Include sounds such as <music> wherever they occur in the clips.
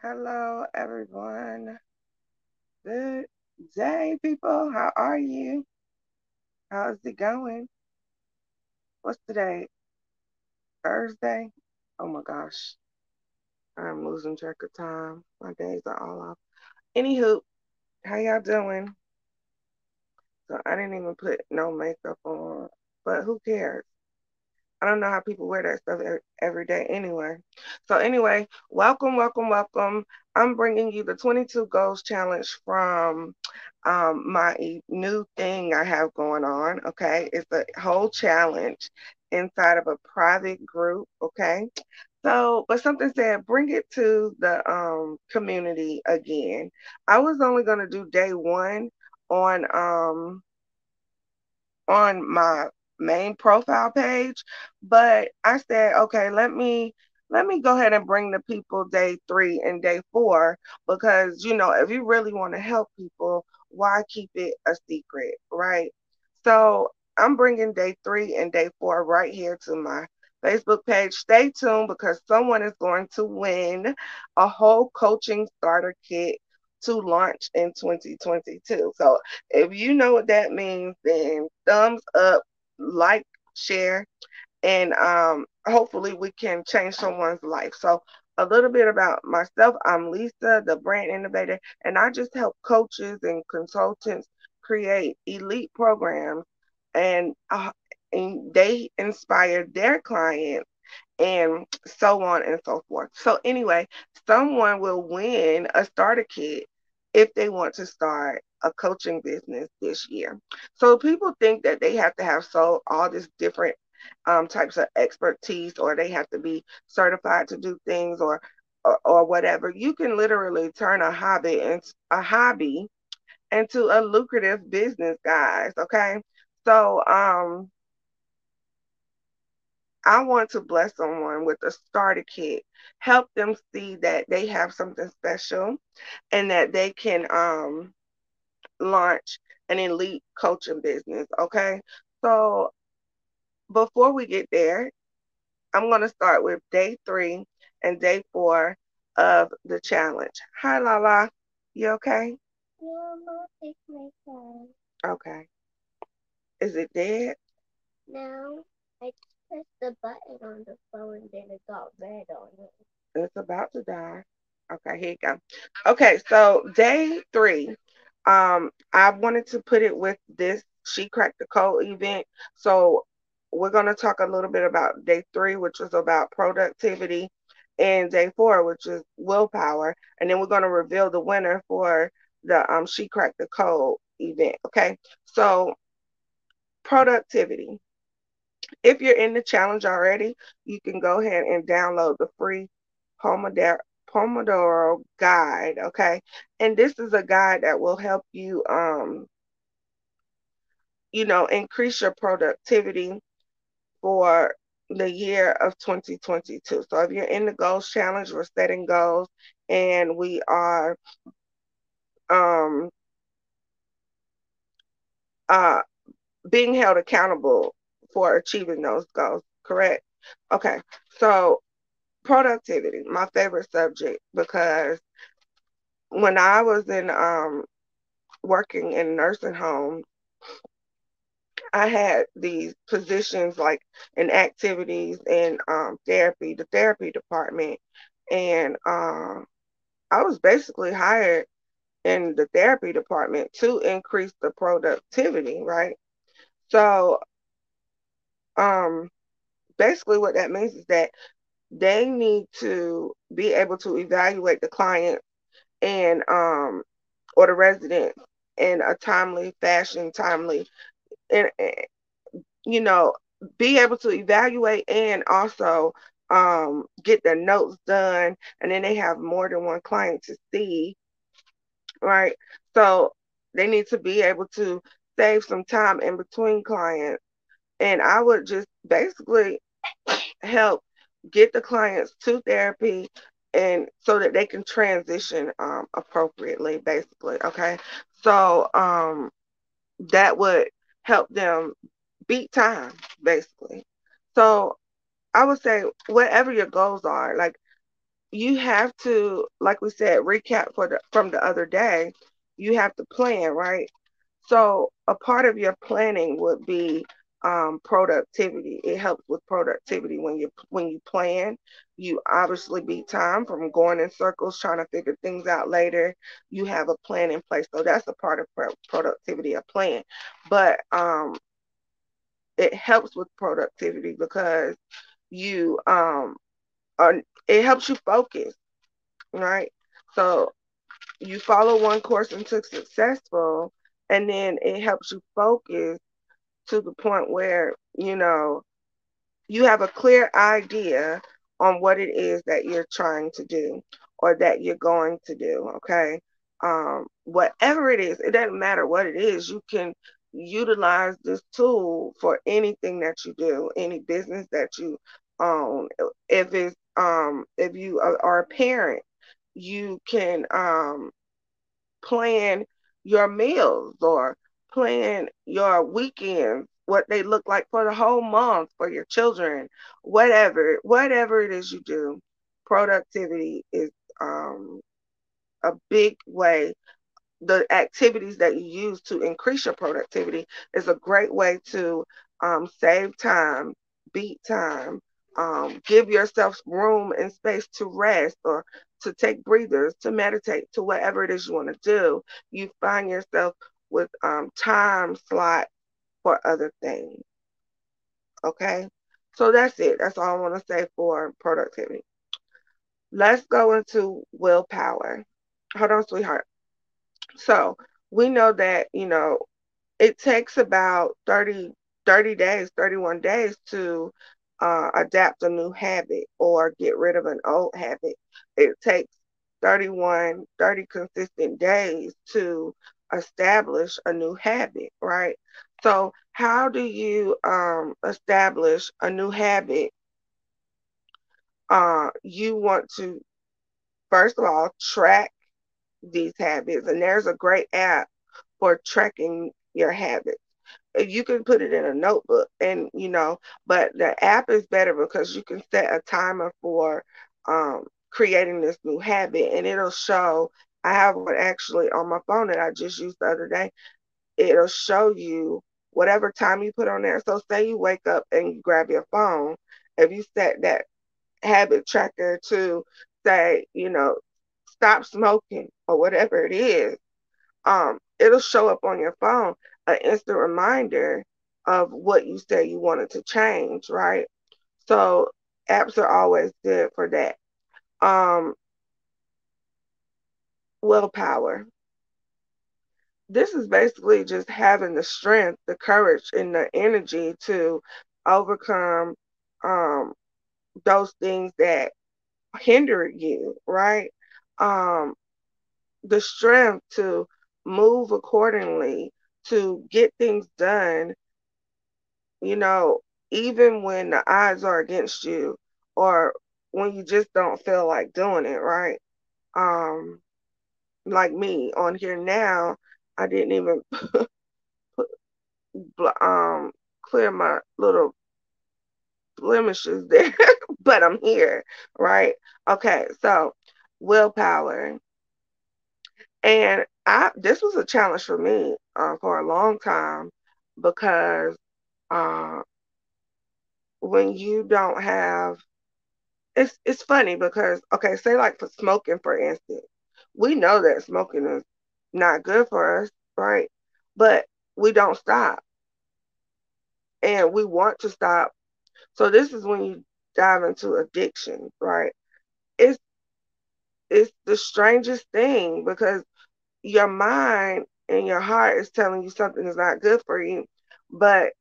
Hello, everyone. Good day, people. How are you? How's it going? What's today? Thursday? Oh my gosh. I'm losing track of time. My days are all off. Anywho, how y'all doing? So I didn't even put no makeup on, but who cares? I don't know how people wear that stuff every day anyway. So anyway, welcome, welcome, welcome. I'm bringing you the 22 goals challenge from um, my new thing I have going on. Okay, it's a whole challenge inside of a private group. Okay, so but something said bring it to the um, community again. I was only gonna do day one on um on my main profile page. But I said, okay, let me let me go ahead and bring the people day three and day four because you know if you really want to help people, why keep it a secret, right? So I'm bringing day three and day four right here to my Facebook page. Stay tuned because someone is going to win a whole coaching starter kit to launch in 2022. So if you know what that means, then thumbs up, like, share, and um, hopefully we can change someone's life. So a little bit about myself. I'm Liza, the brand innovator, and I just help coaches and consultants create elite programs and, uh, and they inspire their clients and so on and so forth. So anyway, someone will win a starter kit if they want to start a coaching business this year. So people think that they have to have so all this different um, types of expertise or they have to be certified to do things or, or, or whatever. You can literally turn a hobby into a hobby into a lucrative business, guys. Okay. So um I want to bless someone with a starter kit, help them see that they have something special and that they can um, launch an elite coaching business. Okay. So before we get there, I'm going to start with day three and day four of the challenge. Hi, Lala. You okay? Yeah, I'm going to take my phone. Okay. Is it dead? No, I pressed the button on the phone and then it got red on it. It's about to die. Okay, here you go. Okay, so day three, um, I wanted to put it with this She Cracked the Code event. So we're going to talk a little bit about day three, which was about productivity, and day four, which is willpower. And then we're going to reveal the winner for the um, She Cracked the Code event. Okay, so productivity. If you're in the challenge already, you can go ahead and download the free Pomodoro, Pomodoro guide. Okay. And this is a guide that will help you, um, you know, increase your productivity for the year of 2022. So if you're in the goals challenge, we're setting goals and we are um uh being held accountable for achieving those goals, correct? Okay. So productivity, my favorite subject, because when I was in um, working in nursing home, I had these positions like in activities and um, therapy, the therapy department, and uh, I was basically hired in the therapy department to increase the productivity, right? So, um, basically, what that means is that they need to be able to evaluate the client and um or the resident in a timely fashion, timely, and, and you know, be able to evaluate and also um, get their notes done, and then they have more than one client to see, right? So they need to be able to save some time in between clients, and I would just basically help get the clients to therapy and so that they can transition um, appropriately basically okay so um, that would help them beat time basically so i would say whatever your goals are like you have to, like we said, recap for the from the other day. You have to plan, right? So a part of your planning would be um, productivity. It helps with productivity when you when you plan. You obviously beat time from going in circles trying to figure things out later. You have a plan in place, so that's a part of pro- productivity, a plan. But um, it helps with productivity because you um are it helps you focus, right? So you follow one course until successful, and then it helps you focus to the point where you know you have a clear idea on what it is that you're trying to do or that you're going to do. Okay. Um, whatever it is, it doesn't matter what it is, you can utilize this tool for anything that you do, any business that you own. If it's um if you are, a parent, you can um plan your meals or plan your weekends, what they look like for the whole month for your children, whatever, whatever it is you do, productivity is um, a big way the activities that you use to increase your productivity is a great way to um, save time, beat time, um, give yourself room and space to rest or to take breathers, to meditate, to whatever it is you want to do. You find yourself with um, time slot for other things. Okay, so that's it. That's all I want to say for productivity. Let's go into willpower. Hold on, sweetheart. So we know that, you know, it takes about 30, 30 days, 31 days to uh, adapt a new habit or get rid of an old habit. It takes 31, 30 consistent days to establish a new habit, right? So, how do you um, establish a new habit? Uh, you want to, first of all, track these habits. And there's a great app for tracking your habits. You can put it in a notebook and you know, but the app is better because you can set a timer for um, creating this new habit and it'll show. I have one actually on my phone that I just used the other day. It'll show you whatever time you put on there. So say you wake up and you grab your phone, if you set that habit tracker to say, you know, stop smoking or whatever it is, um, it'll show up on your phone an instant reminder of what you said you wanted to change, right? So apps are always good for that. Um, willpower. This is basically just having the strength, the courage, and the energy to overcome um, those things that hinder you, right? Um, the strength to move accordingly, to get things done, you know, even when the odds are against you or when you just don't feel like doing it, right? Um, like me on here now, I didn't even <laughs> put, um clear my little blemishes <laughs> there, but I'm here, right? Okay, so willpower. And I this was a challenge for me uh, for a long time because uh, when you don't have it's it's funny because okay, say like for smoking for instance, we know that smoking is not good for us, right? But we don't stop and we want to stop. So this is when you dive into addiction, right? It's it's the strangest thing because your mind and your heart is telling you something is not good for you, but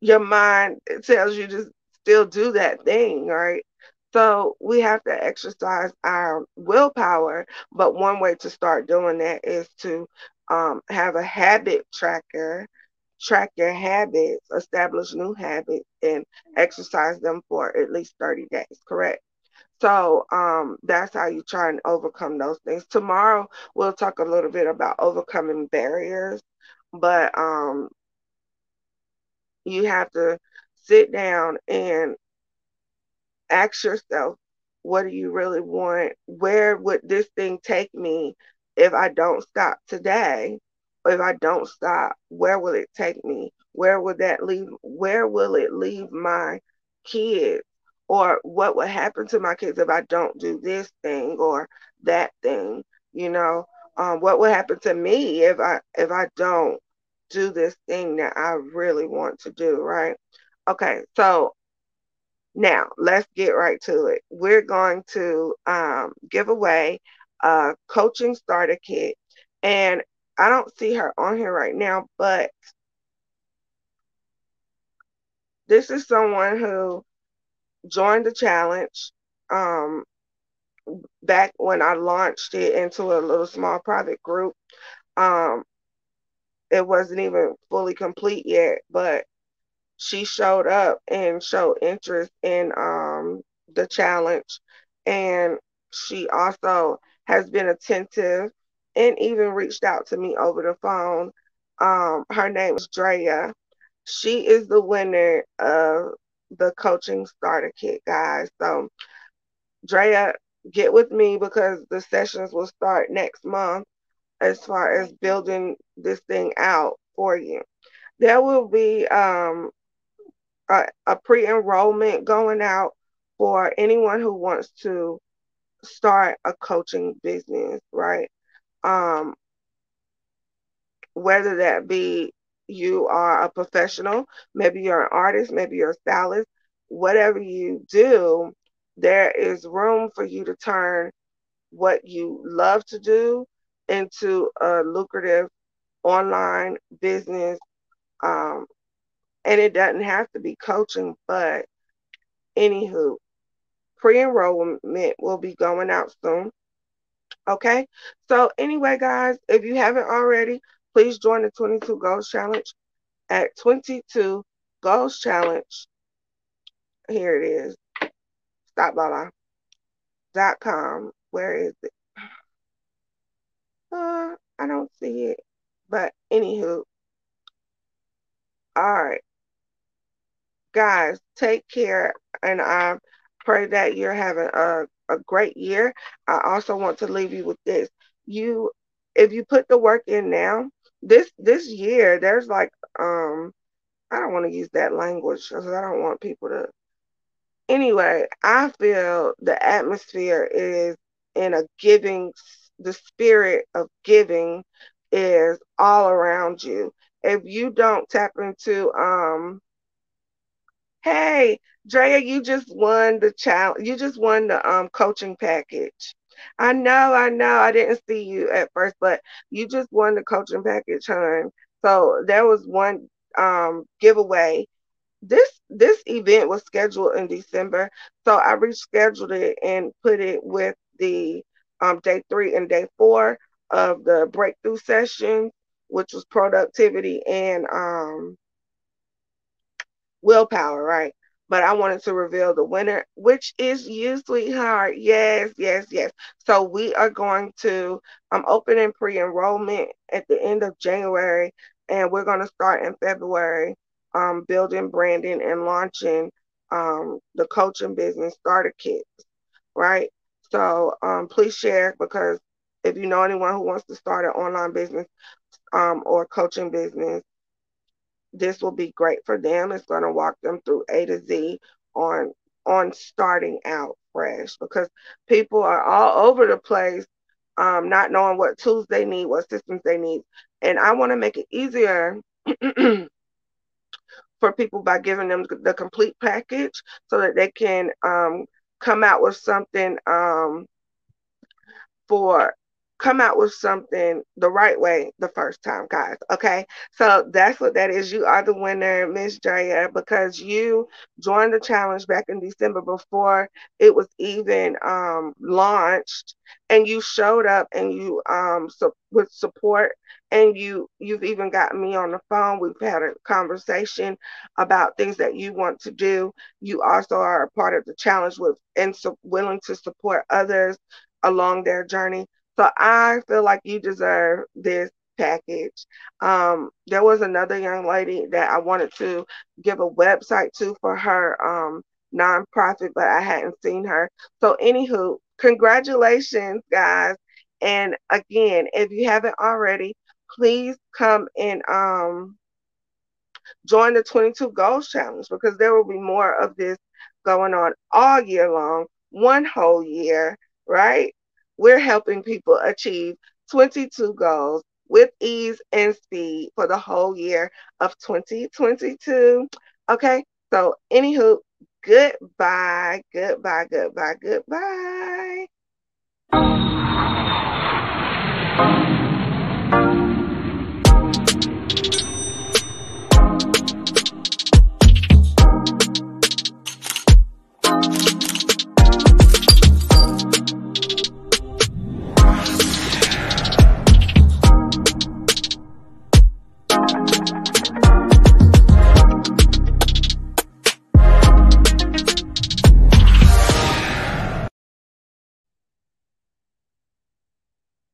your mind tells you to still do that thing, right? So we have to exercise our willpower, but one way to start doing that is to um, have a habit tracker, track your habits, establish new habits, and exercise them for at least 30 days, correct? So um, that's how you try and overcome those things. Tomorrow we'll talk a little bit about overcoming barriers, but um, you have to sit down and ask yourself what do you really want? Where would this thing take me if I don't stop today? If I don't stop, where will it take me? Where will that leave? Where will it leave my kids? Or what would happen to my kids if I don't do this thing or that thing? You know, um, what would happen to me if I if I don't do this thing that I really want to do? Right? Okay, so now, let's get right to it. We're going to um, give away a coaching starter kit. And I don't see her on here right now, but this is someone who joined the challenge um, back when I launched it into a little small private group. Um, it wasn't even fully complete yet, but she showed up and showed interest in um, the challenge. And she also has been attentive and even reached out to me over the phone. Um, her name is Drea. She is the winner of the coaching starter kit, guys. So, Drea, get with me because the sessions will start next month as far as building this thing out for you. There will be um, a, a pre-enrollment going out for anyone who wants to start a coaching business, right? Um, whether that be you are a professional, maybe you're an artist, maybe you're a stylist, whatever you do, there is room for you to turn what you love to do into a lucrative online business um, and it doesn't have to be coaching, but anywho, pre enrollment will be going out soon. Okay. So, anyway, guys, if you haven't already, please join the 22 Goals Challenge at 22 Goals Challenge. Here it is. Stop blah blah. dot com. Where is it? Uh, I don't see it. But anywho. All right guys, take care. And I pray that you're having a, a great year. I also want to leave you with this. You, if you put the work in now, this this year, there's like um I don't want to use that language because I don't want people to anyway, I feel the atmosphere is in a giving the spirit of giving is all around you. If you don't tap into um Hey, Drea, you just won the challenge. You just won the um coaching package. I know, I know. I didn't see you at first, but you just won the coaching package, hon. So there was one um giveaway. This this event was scheduled in December, so I rescheduled it and put it with the um day three and day four of the breakthrough session, which was productivity and um willpower, right? But I wanted to reveal the winner, which is you, sweetheart. Yes, yes, yes. So we are going to um, open in pre-enrollment at the end of January, and we're going to start in February, um, building, branding, and launching um, the coaching business starter kits, right? So um, please share because if you know anyone who wants to start an online business um, or coaching business, this will be great for them. It's going to walk them through A to Z on on starting out fresh because people are all over the place, um, not knowing what tools they need, what systems they need, and I want to make it easier. <clears throat> for people by giving them the complete package so that they can um, come out with something um, for come out with something the right way the first time, guys. Okay. So that's what that is. You are the winner, Miss Jaya, because you joined the challenge back in December before it was even um, launched. And you showed up and you um so with support and you you've even got me on the phone. We've had a conversation about things that you want to do. You also are a part of the challenge with and so willing to support others along their journey. So I feel like you deserve this package. Um, there was another young lady that I wanted to give a website to for her um, nonprofit, but I hadn't seen her. So, anywho, congratulations, guys. And again, if you haven't already, please come and um, join the 22 Goals Challenge because there will be more of this going on all year long, one whole year, right? We're helping people achieve 22 goals with ease and speed for the whole year of 2022. Okay, so anywho, goodbye, goodbye, goodbye, goodbye.